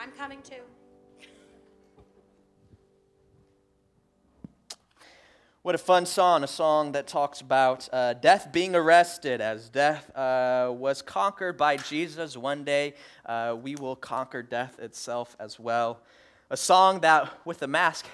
I'm coming too. What a fun song, a song that talks about uh, death being arrested. As death uh, was conquered by Jesus, one day uh, we will conquer death itself as well. A song that, with the mask,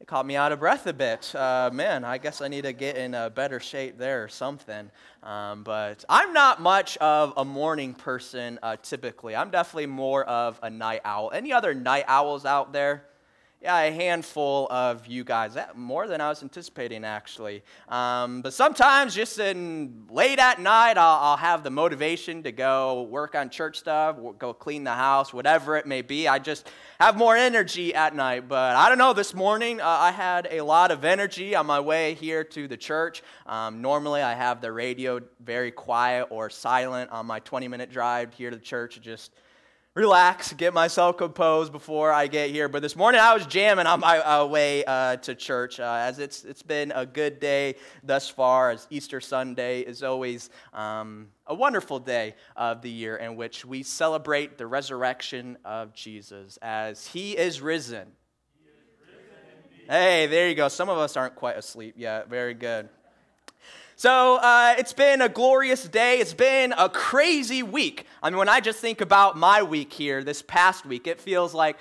it caught me out of breath a bit. Uh, man, I guess I need to get in a better shape there or something. Um, but I'm not much of a morning person uh, typically. I'm definitely more of a night owl. Any other night owls out there? Yeah, a handful of you guys. That, more than I was anticipating, actually. Um, but sometimes, just in late at night, I'll, I'll, have the motivation to go work on church stuff, go clean the house, whatever it may be. I just have more energy at night. But I don't know, this morning uh, I had a lot of energy on my way here to the church. Um, normally, I have the radio very quiet or silent on my 20 minute drive here to the church. Just relax, get myself composed before I get here. But this morning I was jamming on my uh, way uh, to church, uh, as it's it's been a good day thus far. As Easter Sunday is always um, a wonderful day of the year in which we celebrate the resurrection of Jesus, as He is risen. He is risen hey, there you go. Some of us aren't quite asleep yet. Very good. So uh, it's been a glorious day. It's been a crazy week. I mean, when I just think about my week here, this past week, it feels like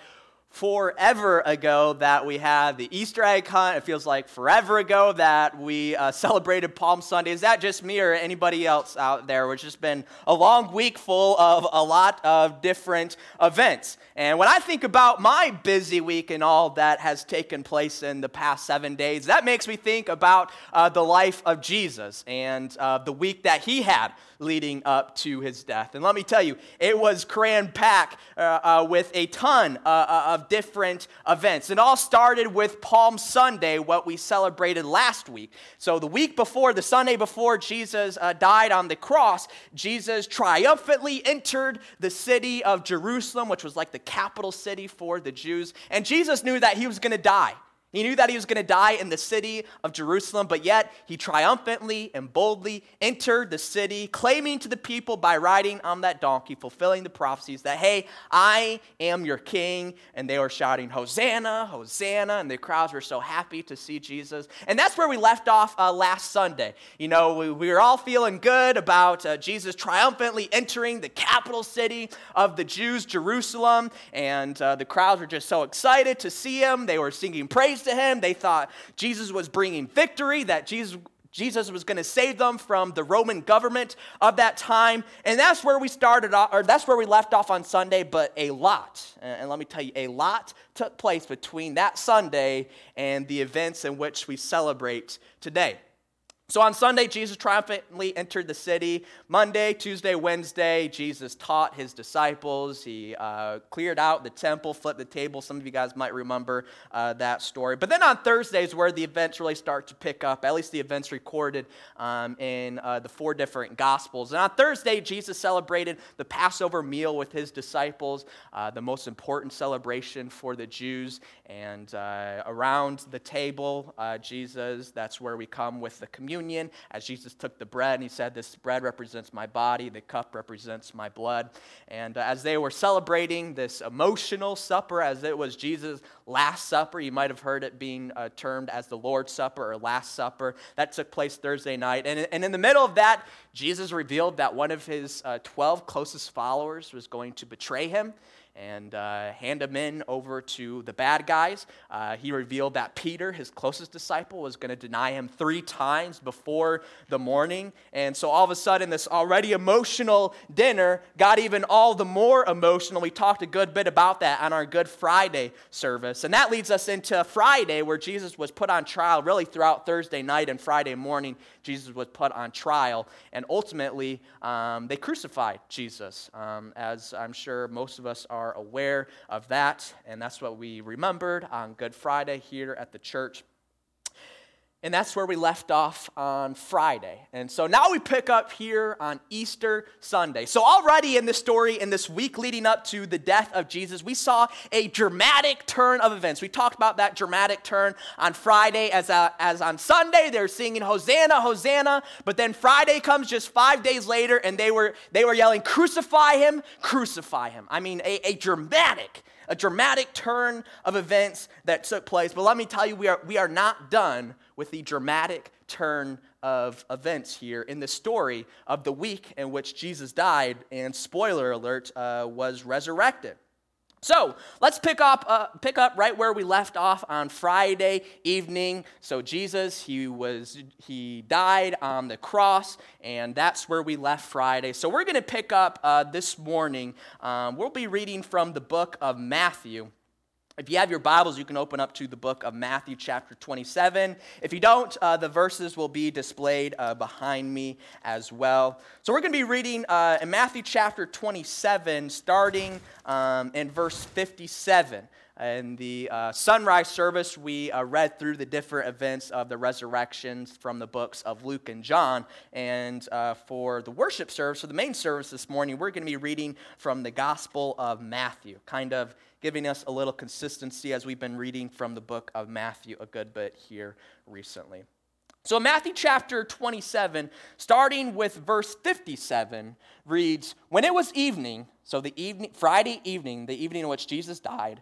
forever ago that we had the Easter egg hunt. It feels like forever ago that we uh, celebrated Palm Sunday. Is that just me or anybody else out there? It's just been a long week full of a lot of different events. And when I think about my busy week and all that has taken place in the past seven days, that makes me think about uh, the life of Jesus and uh, the week that he had leading up to his death. And let me tell you, it was cram packed uh, uh, with a ton uh, uh, of different events. It all started with Palm Sunday, what we celebrated last week. So, the week before, the Sunday before Jesus uh, died on the cross, Jesus triumphantly entered the city of Jerusalem, which was like the capital city for the Jews. And Jesus knew that he was going to die. He knew that he was going to die in the city of Jerusalem, but yet he triumphantly and boldly entered the city, claiming to the people by riding on that donkey, fulfilling the prophecies that, hey, I am your king. And they were shouting, Hosanna, Hosanna. And the crowds were so happy to see Jesus. And that's where we left off uh, last Sunday. You know, we, we, were all feeling good about uh, Jesus triumphantly entering the capital city of the Jews, Jerusalem. And uh, the crowds were just so excited to see him. They were singing praise praise to him. They thought Jesus was bringing victory, that Jesus, Jesus was going to save them from the Roman government of that time. And that's where we started off, or that's where we left off on Sunday, but a lot, and let me tell you, a lot took place between that Sunday and the events in which we celebrate today. So on Sunday, Jesus triumphantly entered the city. Monday, Tuesday, Wednesday, Jesus taught his disciples. He uh, cleared out the temple, flipped the table. Some of you guys might remember uh, that story. But then on Thursday is where the events really start to pick up, at least the events recorded um, in uh, the four different Gospels. And on Thursday, Jesus celebrated the Passover meal with his disciples, uh, the most important celebration for the Jews. And uh, around the table, uh, Jesus, that's where we come with the communion communion as Jesus took the bread and he said, This bread represents my body, the cup represents my blood. And uh, as they were celebrating this emotional supper, as it was Jesus' last supper, you might have heard it being uh, termed as the Lord's Supper or Last Supper. That took place Thursday night. And, and in the middle of that, Jesus revealed that one of his uh, 12 closest followers was going to betray him and uh, hand him in over to the bad guys. Uh, he revealed that Peter, his closest disciple, was going to deny him three times before the morning. And so all of a sudden, this already emotional dinner got even all the more emotional. We talked a good bit about that on our Good Friday service. And that leads us into Friday, where Jesus was put on trial really throughout Thursday night and Friday morning. Jesus was put on trial. And ultimately, um, they crucified Jesus, um, as I'm sure most of us are aware of that. And that's what we remembered on Good Friday here at the church. And that's where we left off on Friday. And so now we pick up here on Easter Sunday. So, already in this story, in this week leading up to the death of Jesus, we saw a dramatic turn of events. We talked about that dramatic turn on Friday, as, uh, as on Sunday, they're singing Hosanna, Hosanna. But then Friday comes just five days later, and they were, they were yelling, Crucify him, crucify him. I mean, a, a dramatic a dramatic turn of events that took place. But let me tell you, we are, we are not done with the dramatic turn of events here in the story of the week in which Jesus died and, spoiler alert, uh, was resurrected. So let's pick up, uh, pick up right where we left off on Friday evening. So Jesus, he was he died on the cross, and that's where we left Friday. So we're going to pick up uh, this morning. Um, we'll be reading from the book of Matthew. If you have your Bibles, you can open up to the book of Matthew, chapter 27. If you don't, uh, the verses will be displayed uh, behind me as well. So we're going to be reading uh, in Matthew, chapter 27, starting um, in verse 57. In the uh, sunrise service, we uh, read through the different events of the resurrections from the books of Luke and John. And uh, for the worship service, for the main service this morning, we're going to be reading from the Gospel of Matthew, kind of giving us a little consistency as we've been reading from the book of Matthew a good bit here recently. So, Matthew chapter 27, starting with verse 57, reads When it was evening, so the evening, Friday evening, the evening in which Jesus died,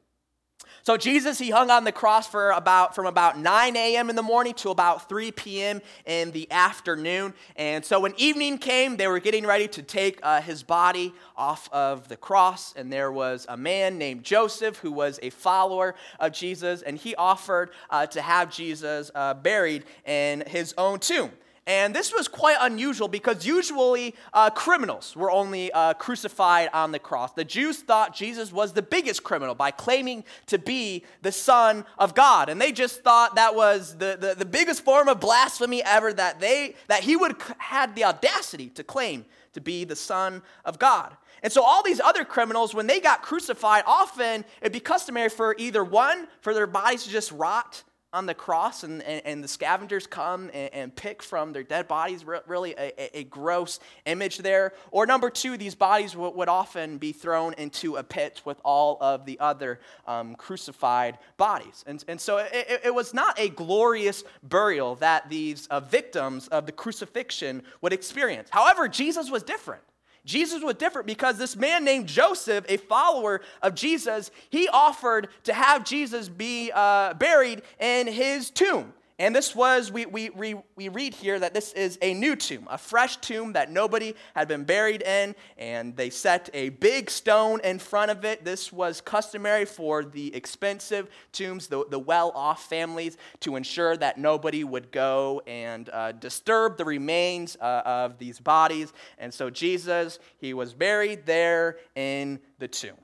So Jesus, he hung on the cross for about from about 9 a.m. in the morning to about 3 p.m. in the afternoon. And so when evening came, they were getting ready to take uh, his body off of the cross. And there was a man named Joseph who was a follower of Jesus, and he offered uh, to have Jesus uh, buried in his own tomb. And this was quite unusual because usually uh, criminals were only uh, crucified on the cross. The Jews thought Jesus was the biggest criminal by claiming to be the Son of God. And they just thought that was the, the, the biggest form of blasphemy ever that, they, that he would had the audacity to claim to be the Son of God. And so all these other criminals, when they got crucified, often it'd be customary for either one, for their bodies to just rot, on the cross and, and, and the scavengers come and, and, pick from their dead bodies, really a, a, gross image there. Or number two, these bodies would, would often be thrown into a pit with all of the other um, crucified bodies. And, and so it, it, was not a glorious burial that these uh, victims of the crucifixion would experience. However, Jesus was different. Jesus was different because this man named Joseph, a follower of Jesus, he offered to have Jesus be uh, buried in his tomb. And this was, we, we, we, we read here that this is a new tomb, a fresh tomb that nobody had been buried in. And they set a big stone in front of it. This was customary for the expensive tombs, the, the well off families, to ensure that nobody would go and uh, disturb the remains uh, of these bodies. And so Jesus, he was buried there in the tomb.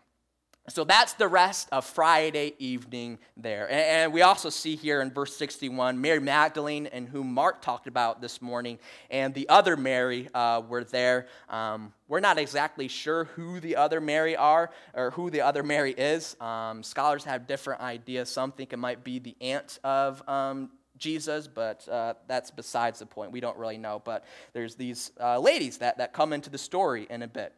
So that's the rest of Friday evening there. And we also see here in verse 61 Mary Magdalene, and whom Mark talked about this morning, and the other Mary uh, were there. Um, we're not exactly sure who the other Mary are or who the other Mary is. Um, scholars have different ideas. Some think it might be the aunt of um, Jesus, but uh, that's besides the point. We don't really know. But there's these uh, ladies that, that come into the story in a bit.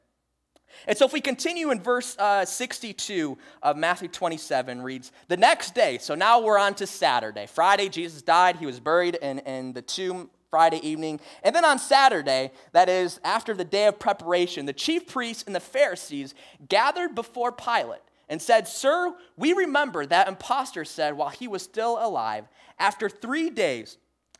And so, if we continue in verse uh, 62 of Matthew 27, reads, The next day, so now we're on to Saturday. Friday, Jesus died. He was buried in, in the tomb Friday evening. And then on Saturday, that is after the day of preparation, the chief priests and the Pharisees gathered before Pilate and said, Sir, we remember that impostor said while he was still alive, After three days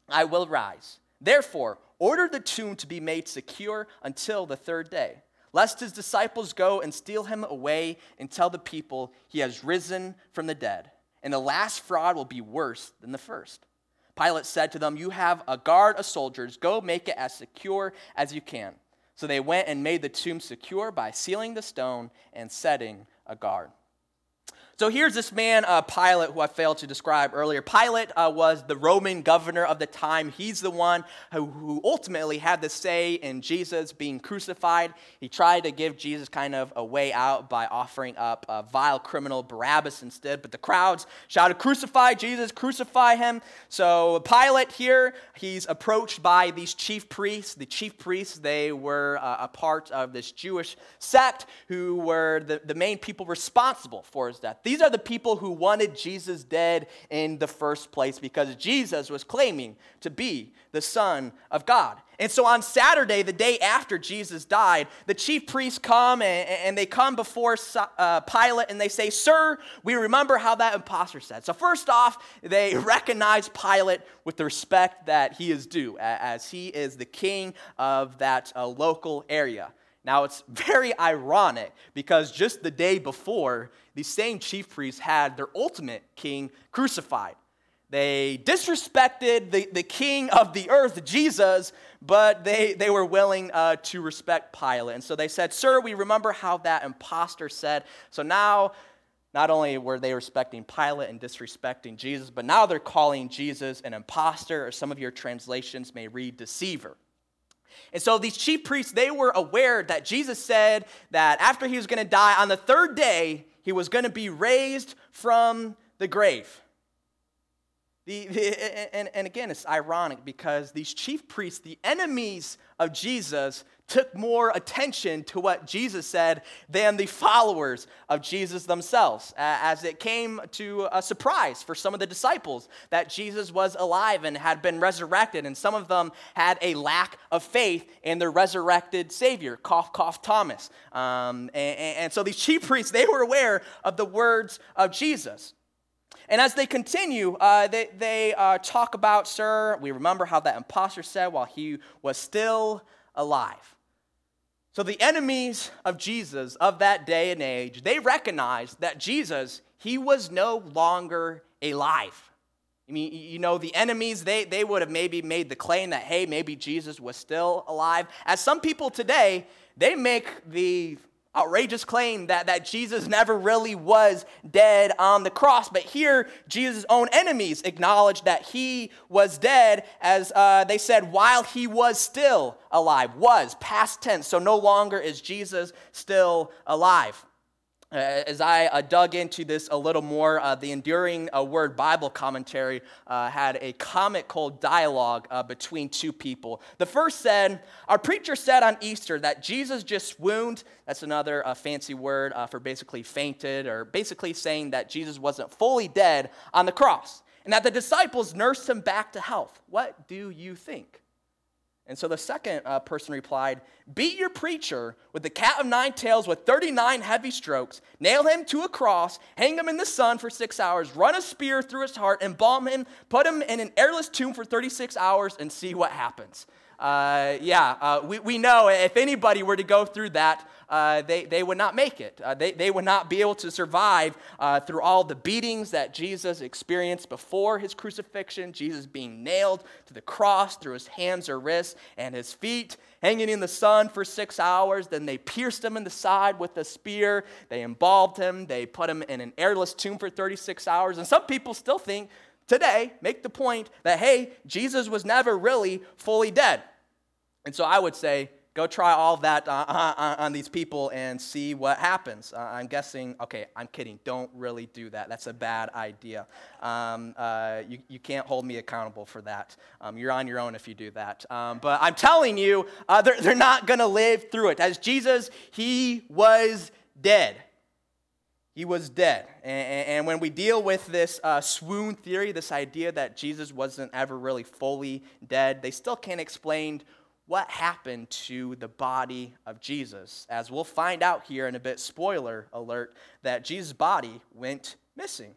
I will rise. Therefore, order the tomb to be made secure until the third day lest his disciples go and steal him away and tell the people he has risen from the dead. And the last fraud will be worse than the first. Pilate said to them, You have a guard of soldiers. Go make it as secure as you can. So they went and made the tomb secure by sealing the stone and setting a guard. So here's this man, uh, Pilate, who I failed to describe earlier. Pilate uh, was the Roman governor of the time. He's the one who, who, ultimately had the say in Jesus being crucified. He tried to give Jesus kind of a way out by offering up a vile criminal Barabbas instead, but the crowds shouted, Crucify Jesus, crucify him. So Pilate here, he's approached by these chief priests. The chief priests, they were uh, a part of this Jewish sect who were the, the main people responsible for his death. These are the people who wanted Jesus dead in the first place because Jesus was claiming to be the Son of God. And so on Saturday, the day after Jesus died, the chief priests come and, and they come before uh, Pilate and they say, Sir, we remember how that impostor said. So, first off, they recognize Pilate with the respect that he is due, as he is the king of that uh, local area. Now, it's very ironic because just the day before, these same chief priests had their ultimate king crucified. They disrespected the, the king of the earth, Jesus, but they, they were willing uh, to respect Pilate. And so they said, Sir, we remember how that impostor said. So now, not only were they respecting Pilate and disrespecting Jesus, but now they're calling Jesus an impostor, or some of your translations may read deceiver. And so these chief priests, they were aware that Jesus said that after he was going to die, on the third day, he was going to be raised from the grave. The, the, and, and again, it's ironic because these chief priests, the enemies of Jesus, took more attention to what Jesus said than the followers of Jesus themselves, as it came to a surprise for some of the disciples that Jesus was alive and had been resurrected, and some of them had a lack of faith in their resurrected Savior, cough, cough, Thomas. Um, and, and so these chief priests, they were aware of the words of Jesus. And as they continue, uh, they, they uh, talk about, sir, we remember how that impostor said while he was still alive. So the enemies of Jesus of that day and age, they recognized that Jesus, he was no longer alive. I mean, you know, the enemies, they, they would have maybe made the claim that, hey, maybe Jesus was still alive. As some people today, they make the outrageous claim that, that Jesus never really was dead on the cross. But here, Jesus' own enemies acknowledged that he was dead, as uh, they said, while he was still alive. Was, past tense. So no longer is Jesus still alive. Uh, as I uh, dug into this a little more, uh, the Enduring uh, Word Bible commentary uh, had a comical dialogue between two people. The first said, Our preacher said on Easter that Jesus just swooned. That's another fancy word for basically fainted, or basically saying that Jesus wasn't fully dead on the cross, and that the disciples nursed him back to health. What do you think? And so the second uh, person replied, Beat your preacher with the cat of nine tails with 39 heavy strokes, nail him to a cross, hang him in the sun for six hours, run a spear through his heart, embalm him, put him in an airless tomb for 36 hours, and see what happens. Uh, yeah, uh, we, we know if anybody were to go through that, uh, they, they would not make it. Uh, they, they would not be able to survive uh, through all the beatings that Jesus experienced before his crucifixion, Jesus being nailed to the cross through his hands or wrists and his feet, hanging in the sun for six hours. Then they pierced him in the side with a spear. They embalmed him. They put him in an airless tomb for 36 hours. And some people still think today make the point that, hey, Jesus was never really fully dead. And so I would say, Go try all that uh, uh, uh, on these people and see what happens. Uh, I'm guessing, okay, I'm kidding. Don't really do that. That's a bad idea. Um, you, you can't hold me accountable for that. Um, you're on your own if you do that. Um, but I'm telling you, they're, they're not going to live through it. As Jesus, he was dead. He was dead. And, and when we deal with this uh, swoon theory, this idea that Jesus wasn't ever really fully dead, they still can't explain what happened to the body of Jesus. As we'll find out here in a bit, spoiler alert, that Jesus' body went missing.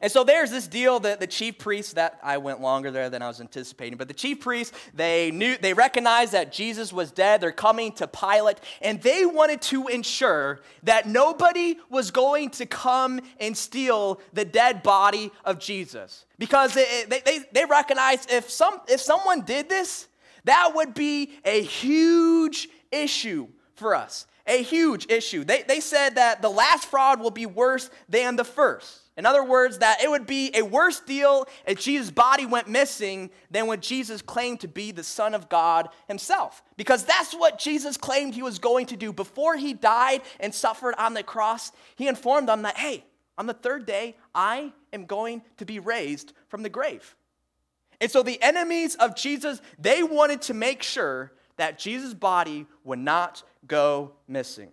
And so there's this deal that the chief priests that I went longer there than I was anticipating, but the chief priests, they knew they recognized that Jesus was dead. They're coming to Pilate, and they wanted to ensure that nobody was going to come and steal the dead body of Jesus. Because they, they, they recognized if some if someone did this, that would be a huge issue for us. A huge issue. They, they said that the last fraud will be worse than the first. In other words, that it would be a worse deal if Jesus' body went missing than when Jesus claimed to be the Son of God himself. Because that's what Jesus claimed he was going to do. Before he died and suffered on the cross, he informed them that, hey, on the third day, I am going to be raised from the grave. And so the enemies of Jesus, they wanted to make sure that Jesus' body would not go missing.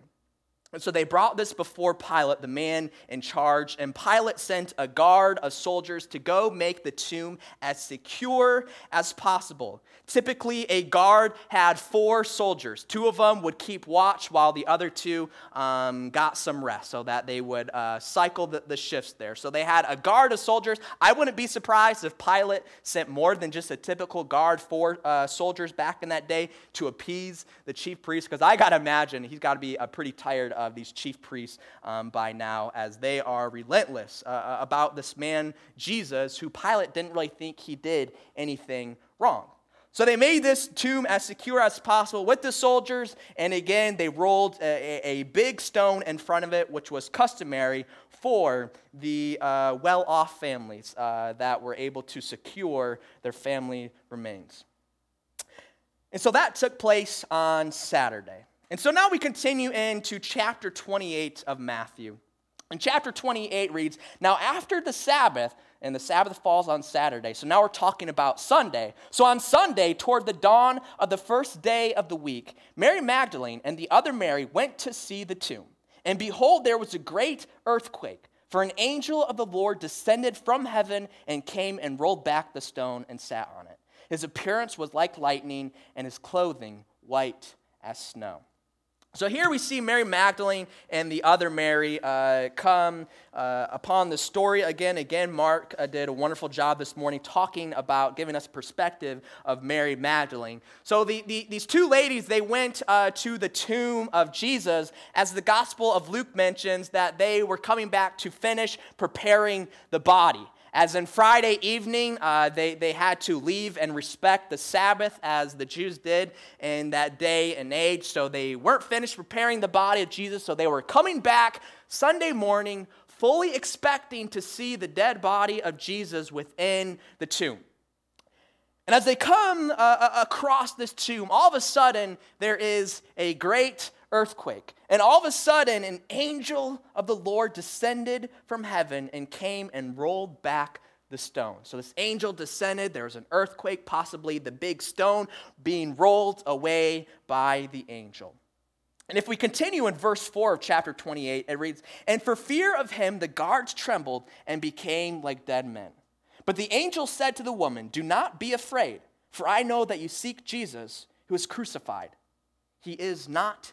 And so they brought this before Pilate, the man in charge, and Pilate sent a guard of soldiers to go make the tomb as secure as possible. Typically, a guard had four soldiers. Two of them would keep watch while the other two um, got some rest so that they would uh, cycle the, the shifts there. So they had a guard of soldiers. I wouldn't be surprised if Pilate sent more than just a typical guard, four uh, soldiers back in that day to appease the chief priest, because I got to imagine he's got to be a pretty tired of these chief priests um, by now, as they are relentless uh, uh, about this man, Jesus, who Pilate didn't really think he did anything wrong. So they made this tomb as secure as possible with the soldiers, and again, they rolled a, a big stone in front of it, which was customary for the uh, well off families uh, that were able to secure their family remains. And so that took place on Saturday. And so now we continue into chapter 28 of Matthew. And chapter 28 reads Now, after the Sabbath, and the Sabbath falls on Saturday, so now we're talking about Sunday. So on Sunday, toward the dawn of the first day of the week, Mary Magdalene and the other Mary went to see the tomb. And behold, there was a great earthquake, for an angel of the Lord descended from heaven and came and rolled back the stone and sat on it. His appearance was like lightning, and his clothing white as snow. So here we see Mary Magdalene and the other Mary uh, come uh, upon the story again. Again, Mark uh, did a wonderful job this morning talking about giving us perspective of Mary Magdalene. So the, the, these two ladies, they went uh, to the tomb of Jesus, as the Gospel of Luke mentions that they were coming back to finish preparing the body. As in Friday evening, uh, they, they had to leave and respect the Sabbath as the Jews did in that day and age. So they weren't finished preparing the body of Jesus. So they were coming back Sunday morning, fully expecting to see the dead body of Jesus within the tomb. And as they come uh, uh across this tomb, all of a sudden there is a great earthquake. And all of a sudden, an angel of the Lord descended from heaven and came and rolled back the stone. So this angel descended, there was an earthquake, possibly the big stone being rolled away by the angel. And if we continue in verse 4 of chapter 28, it reads, And for fear of him, the guards trembled and became like dead men. But the angel said to the woman, Do not be afraid, for I know that you seek Jesus who is crucified. He is not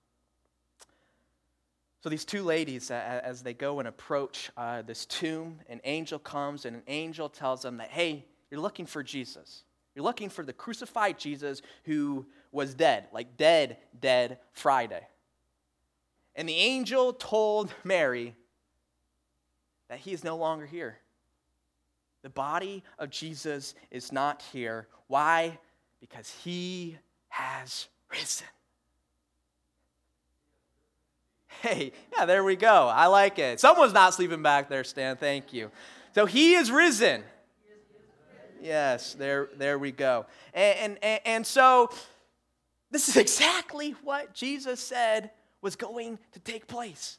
So these two ladies, as they go and approach uh, this tomb, an angel comes and an angel tells them that, hey, you're looking for Jesus. You're looking for the crucified Jesus who was dead, like dead, dead Friday. And the angel told Mary that he is no longer here. The body of Jesus is not here. Why? Because he has risen. Hey, yeah, there we go. I like it. Someone's not sleeping back there, Stan. Thank you. So he is risen. Yes, there, there we go. And, and, and so this is exactly what Jesus said was going to take place.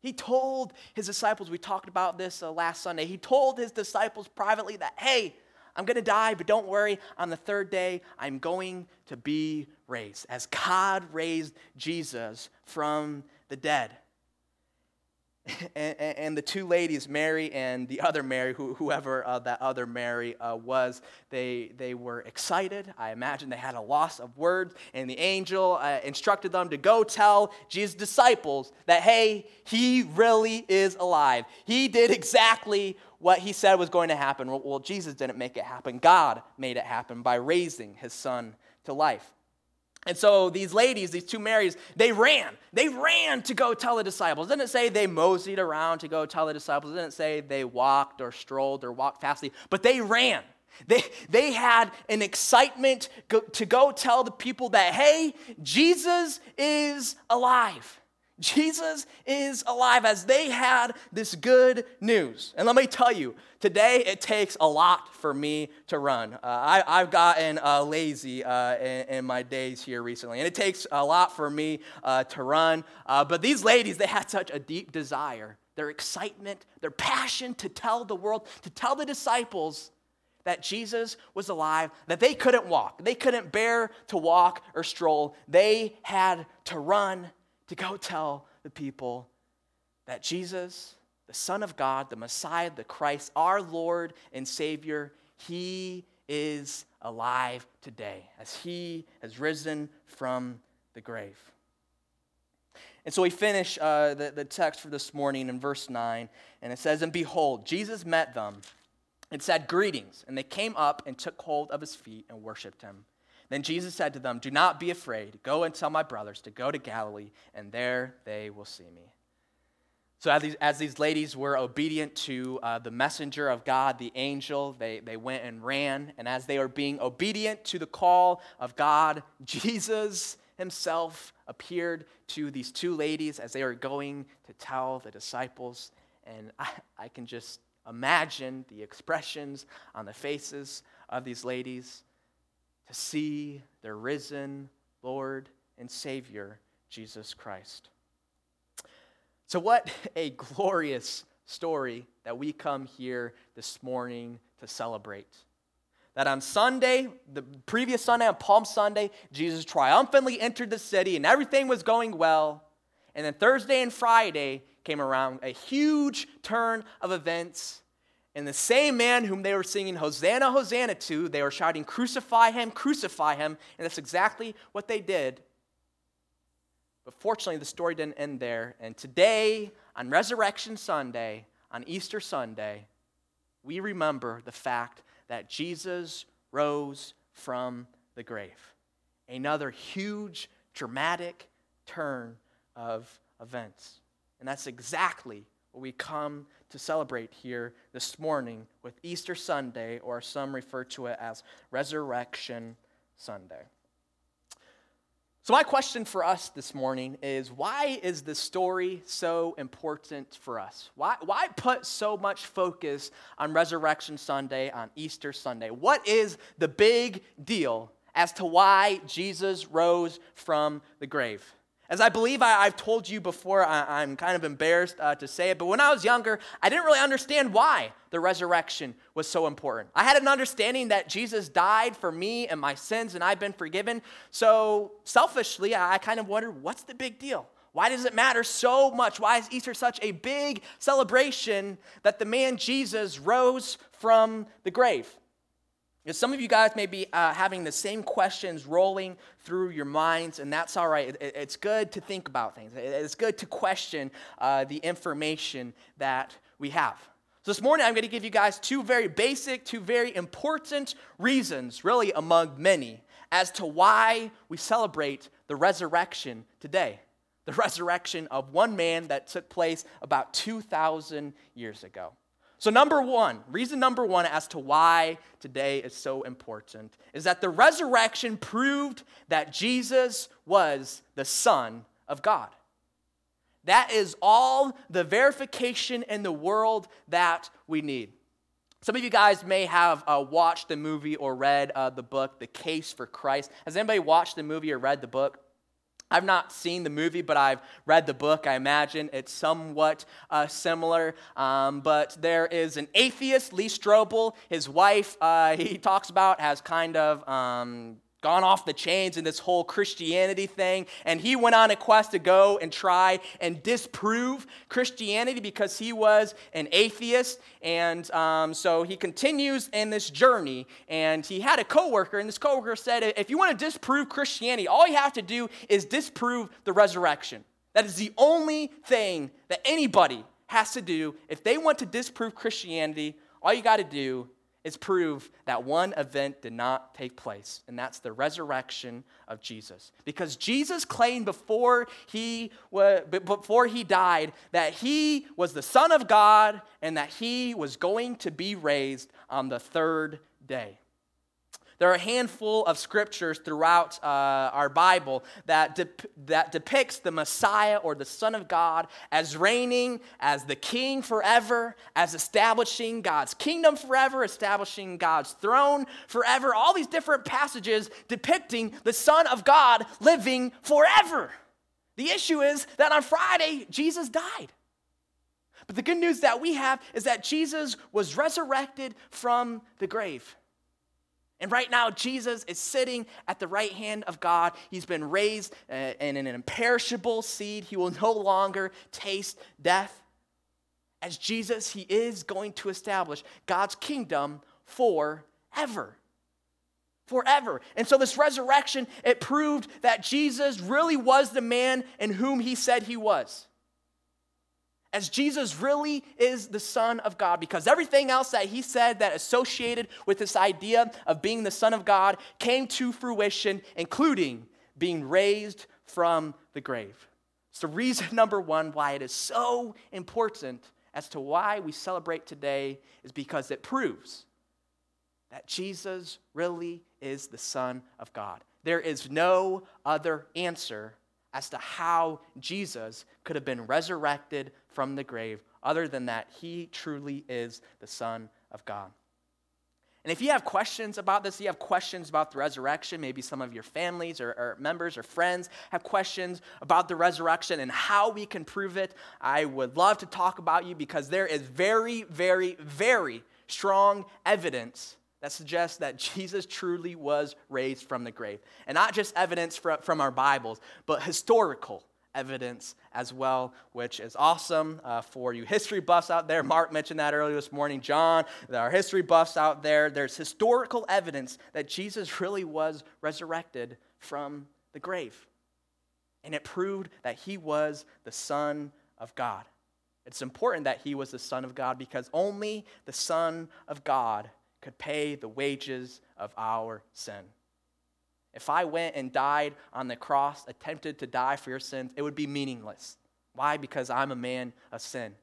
He told his disciples, we talked about this uh, last Sunday, he told his disciples privately that, hey, I'm going to die, but don't worry, on the third day, I'm going to be raised. As God raised Jesus from the dead. And, and, the two ladies, Mary and the other Mary, who, whoever uh, that other Mary uh, was, they, they were excited. I imagine they had a loss of words. And the angel uh, instructed them to go tell Jesus' disciples that, hey, he really is alive. He did exactly what he said was going to happen. Well, Jesus didn't make it happen. God made it happen by raising his son to life. And so these ladies, these two Marys, they ran. They ran to go tell the disciples. Didn't say they moseyed around to go tell the disciples. Didn't say they walked or strolled or walked fastly, but they ran. They, they had an excitement go, to go tell the people that, hey, Jesus is alive. Jesus is alive as they had this good news. And let me tell you, today it takes a lot for me to run. Uh, I, have gotten uh, lazy uh, in, in, my days here recently, and it takes a lot for me uh, to run. Uh, but these ladies, they had such a deep desire, their excitement, their passion to tell the world, to tell the disciples that Jesus was alive, that they couldn't walk. They couldn't bear to walk or stroll. They had to run to go tell the people that Jesus, the Son of God, the Messiah, the Christ, our Lord and Savior, He is alive today as He has risen from the grave. And so we finish uh, the, the text for this morning in verse 9, and it says, And behold, Jesus met them and said, Greetings. And they came up and took hold of his feet and worshiped him. Then Jesus said to them, Do not be afraid. Go and tell my brothers to go to Galilee, and there they will see me. So, as these, as these ladies were obedient to uh, the messenger of God, the angel, they, they went and ran. And as they were being obedient to the call of God, Jesus himself appeared to these two ladies as they were going to tell the disciples. And I, I can just imagine the expressions on the faces of these ladies to see their risen Lord and Savior, Jesus Christ. So, what a glorious story that we come here this morning to celebrate. That on Sunday, the previous Sunday, on Palm Sunday, Jesus triumphantly entered the city and everything was going well. And then Thursday and Friday came around, a huge turn of events and the same man whom they were singing Hosanna, Hosanna to, they were shouting, Crucify him, crucify him. And that's exactly what they did. But fortunately, the story didn't end there. And today, on Resurrection Sunday, on Easter Sunday, we remember the fact that Jesus rose from the grave. Another huge, dramatic turn of events. And that's exactly what we come to celebrate here this morning with Easter Sunday, or some refer to it as Resurrection Sunday. So, my question for us this morning is why is this story so important for us? Why, why put so much focus on Resurrection Sunday, on Easter Sunday? What is the big deal as to why Jesus rose from the grave? As I believe I, have told you before, I, am kind of embarrassed uh, to say it, but when I was younger, I didn't really understand why the resurrection was so important. I had an understanding that Jesus died for me and my sins, and I've been forgiven. So selfishly, I, I kind of wondered what's the big deal? Why does it matter so much? Why is Easter such a big celebration that the man Jesus rose from the grave? Some of you guys may be uh, having the same questions rolling through your minds, and that's all right. It, it's good to think about things, it's good to question uh, the information that we have. So, this morning, I'm going to give you guys two very basic, two very important reasons, really among many, as to why we celebrate the resurrection today. The resurrection of one man that took place about 2,000 years ago. So, number one, reason number one as to why today is so important is that the resurrection proved that Jesus was the Son of God. That is all the verification in the world that we need. Some of you guys may have uh, watched the movie or read uh, the book, The Case for Christ. Has anybody watched the movie or read the book? I've not seen the movie, but I've read the book. I imagine it's somewhat uh, similar. Um, but there is an atheist, Lee Strobel. His wife, uh, he talks about, has kind of um, gone off the chains in this whole Christianity thing. And he went on a quest to go and try and disprove Christianity because he was an atheist. And um, so he continues in this journey. And he had a coworker, and this coworker said, If you want to disprove Christianity, all you have to do is disprove the resurrection. That is the only thing that anybody has to do, if they want to disprove Christianity, all you got to do is prove that one event did not take place, and that's the resurrection of Jesus. Because Jesus claimed before he, before he died that he was the Son of God and that he was going to be raised on the third day. There are a handful of scriptures throughout uh, our Bible that, dep- that depicts the Messiah or the Son of God as reigning as the king forever, as establishing God's kingdom forever, establishing God's throne forever. All these different passages depicting the Son of God living forever. The issue is that on Friday, Jesus died. But the good news that we have is that Jesus was resurrected from the grave. And right now, Jesus is sitting at the right hand of God. He's been raised uh, in an imperishable seed. He will no longer taste death. As Jesus, he is going to establish God's kingdom forever. Forever. And so, this resurrection, it proved that Jesus really was the man in whom he said he was as Jesus really is the Son of God, because everything else that he said that associated with this idea of being the Son of God came to fruition, including being raised from the grave. It's the reason, number one, why it is so important as to why we celebrate today is because it proves that Jesus really is the Son of God. There is no other answer as to how Jesus could have been resurrected from the grave, other than that, he truly is the Son of God. And if you have questions about this, you have questions about the resurrection, maybe some of your families or, or, members or friends have questions about the resurrection and how we can prove it, I would love to talk about you because there is very, very, very strong evidence that suggests that Jesus truly was raised from the grave. And not just evidence from, our Bibles, but historical evidence as well, which is awesome uh, for you history buffs out there. Mark mentioned that earlier this morning. John, there are history buffs out there. There's historical evidence that Jesus really was resurrected from the grave. And it proved that he was the Son of God. It's important that he was the Son of God because only the Son of God could pay the wages of our sin. If I went and died on the cross, attempted to die for your sins, it would be meaningless. Why? Because I'm a man of sin.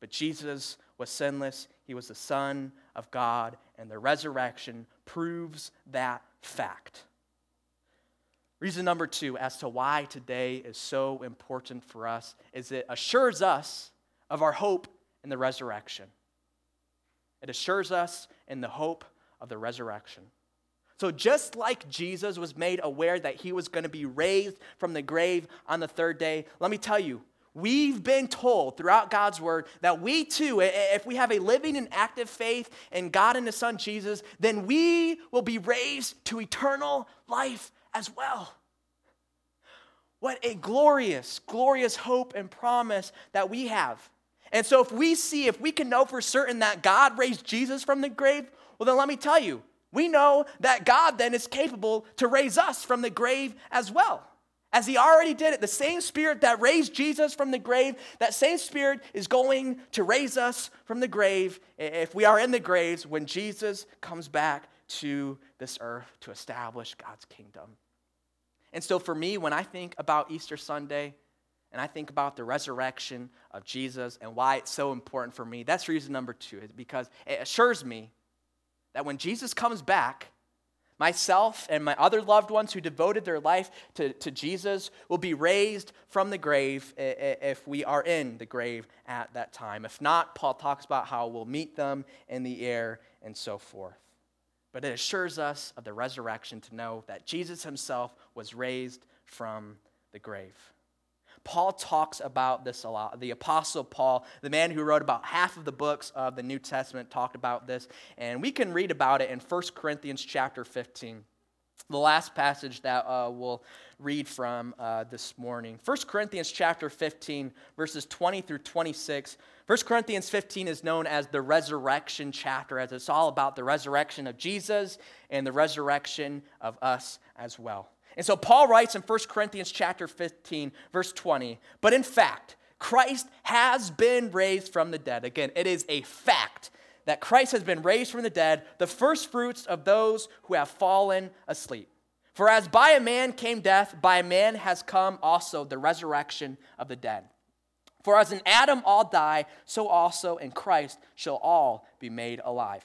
But Jesus was sinless. He was the Son of God, and the resurrection proves that fact. Reason number two as to why today is so important for us is it assures us of our hope in the resurrection. It assures us in the hope of the resurrection. So, just like Jesus was made aware that he was going to be raised from the grave on the third day, let me tell you, we've been told throughout God's word that we too, if we have a living and active faith in God and his son Jesus, then we will be raised to eternal life as well. What a glorious, glorious hope and promise that we have. And so, if we see, if we can know for certain that God raised Jesus from the grave, well, then let me tell you, we know that God then is capable to raise us from the grave as well. As he already did it, the same spirit that raised Jesus from the grave, that same spirit is going to raise us from the grave if we are in the graves when Jesus comes back to this earth to establish God's kingdom. And so for me, when I think about Easter Sunday, and I think about the resurrection of Jesus and why it's so important for me, that's reason number two, is because it assures me that when Jesus comes back, myself and my other loved ones who devoted their life to, to Jesus will be raised from the grave if we are in the grave at that time. If not, Paul talks about how we'll meet them in the air and so forth. But it assures us of the resurrection to know that Jesus himself was raised from the grave. Paul talks about this a lot. The Apostle Paul, the man who wrote about half of the books of the New Testament, talked about this. And we can read about it in 1 Corinthians chapter 15, the last passage that uh, we'll read from uh, this morning. 1 Corinthians chapter 15, verses 20 through 26. 1 Corinthians 15 is known as the resurrection chapter, as it's all about the resurrection of Jesus and the resurrection of us as well. And so Paul writes in 1 Corinthians chapter 15, verse 20, but in fact, Christ has been raised from the dead. Again, it is a fact that Christ has been raised from the dead, the first fruits of those who have fallen asleep. For as by a man came death, by a man has come also the resurrection of the dead. For as in Adam all die, so also in Christ shall all be made alive.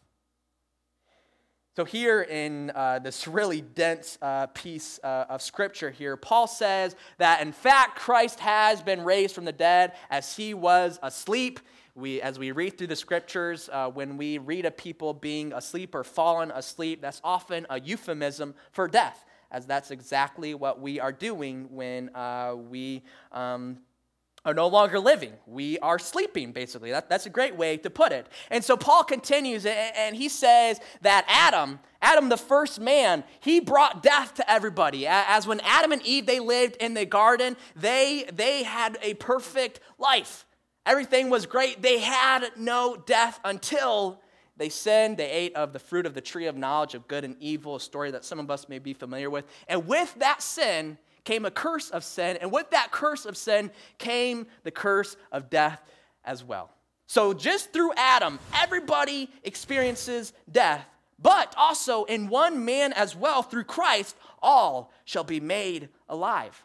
So, here in uh, this really dense uh, piece uh, of scripture here, Paul says that in fact Christ has been raised from the dead as he was asleep. We, as we read through the scriptures, uh, when we read of people being asleep or fallen asleep, that's often a euphemism for death, as that's exactly what we are doing when uh, we um, are no longer living. We are sleeping, basically. That, that's a great way to put it. And so Paul continues and, and he says that Adam, Adam, the first man, he brought death to everybody. As when Adam and Eve, they lived in the garden, they, they had a perfect life. Everything was great. They had no death until they sinned. They ate of the fruit of the tree of knowledge of good and evil, a story that some of us may be familiar with. And with that sin, came a curse of sin, and with that curse of sin came the curse of death as well. So, just through Adam, everybody experiences death, but also in one man as well, through Christ, all shall be made alive.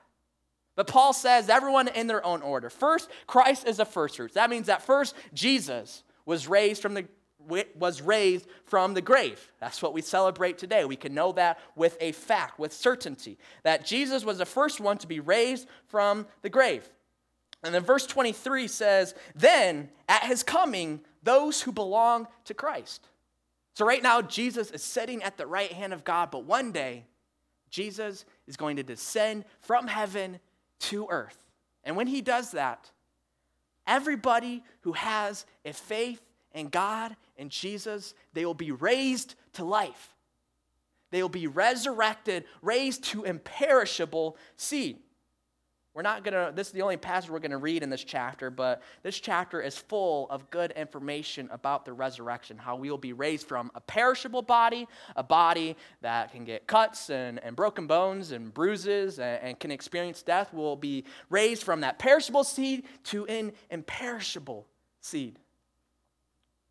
But Paul says everyone in their own order. First, Christ is the first fruits. That means that first, Jesus was raised from the was raised from the grave. That's what we celebrate today. We can know that with a fact, with certainty, that Jesus was the first one to be raised from the grave. And then verse 23 says, Then at his coming, those who belong to Christ. So right now, Jesus is sitting at the right hand of God, but one day, Jesus is going to descend from heaven to earth. And when he does that, everybody who has a faith in God and Jesus, they will be raised to life. They will be resurrected, raised to imperishable seed. We're not going to, this is the only passage we're going to read in this chapter, but this chapter is full of good information about the resurrection, how we will be raised from a perishable body, a body that can get cuts and, and broken bones and bruises and, and can experience death, We'll be raised from that perishable seed to an imperishable seed.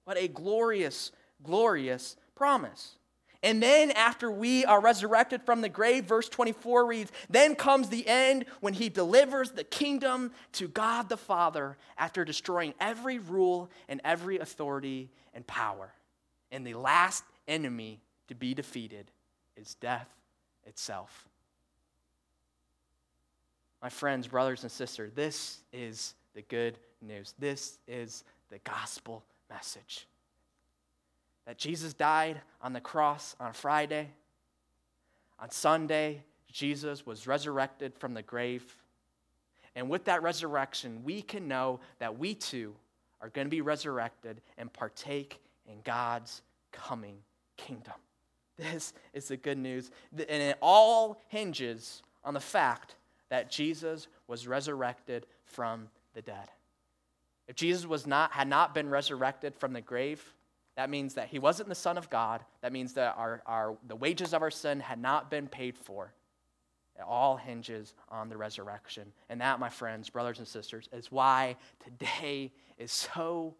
What a glorious, glorious promise. And then, after we are resurrected from the grave, verse 24 reads, Then comes the end when he delivers the kingdom to God the Father after destroying every rule and every authority and power. And the last enemy to be defeated is death itself. My friends, brothers, and sisters, this is the good news. This is the gospel message that Jesus died on the cross on Friday. On Sunday, Jesus was resurrected from the grave. And with that resurrection, we can know that we too are going to be resurrected and partake in God's coming kingdom. This is the good news. And it all hinges on the fact that Jesus was resurrected from the dead. If Jesus was not, had not been resurrected from the grave, that means that he wasn't the Son of God. That means that our, our, the wages of our sin had not been paid for. It all hinges on the resurrection. And that, my friends, brothers and sisters, is why today is so,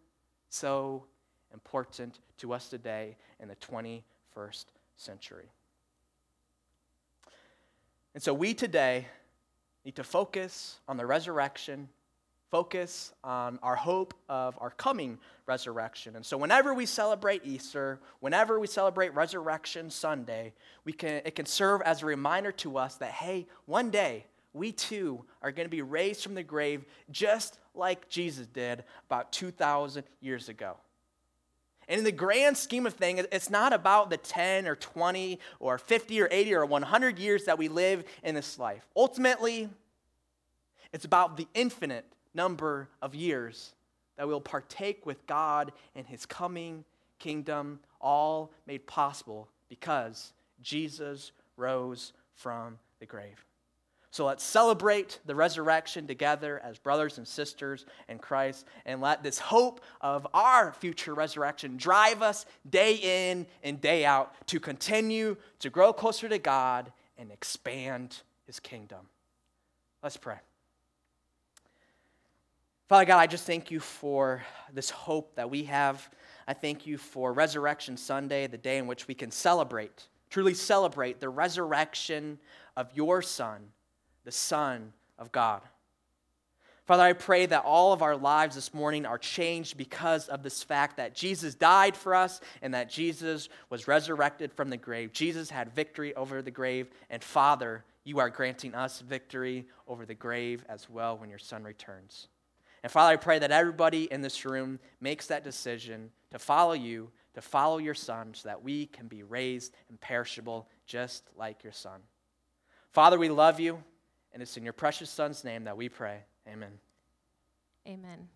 so important to us today in the 21st century. And so we today need to focus on the resurrection focus on our hope of our coming resurrection. And so whenever we celebrate Easter, whenever we celebrate Resurrection Sunday, we can, it can serve as a reminder to us that, hey, one day we too are going to be raised from the grave just like Jesus did about 2,000 years ago. And in the grand scheme of things, it's not about the 10 or 20 or 50 or 80 or 100 years that we live in this life. Ultimately, it's about the infinite number of years that we'll partake with God in his coming kingdom, all made possible because Jesus rose from the grave. So let's celebrate the resurrection together as brothers and sisters in Christ and let this hope of our future resurrection drive us day in and day out to continue to grow closer to God and expand his kingdom. Let's pray. Father God, I just thank you for this hope that we have. I thank you for Resurrection Sunday, the day in which we can celebrate, truly celebrate the resurrection of your Son, the Son of God. Father, I pray that all of our lives this morning are changed because of this fact that Jesus died for us and that Jesus was resurrected from the grave. Jesus had victory over the grave, and Father, you are granting us victory over the grave as well when your Son returns. And Father, I pray that everybody in this room makes that decision to follow you, to follow your Son, so that we can be raised imperishable just like your Son. Father, we love you, and it's in your precious Son's name that we pray. Amen. Amen.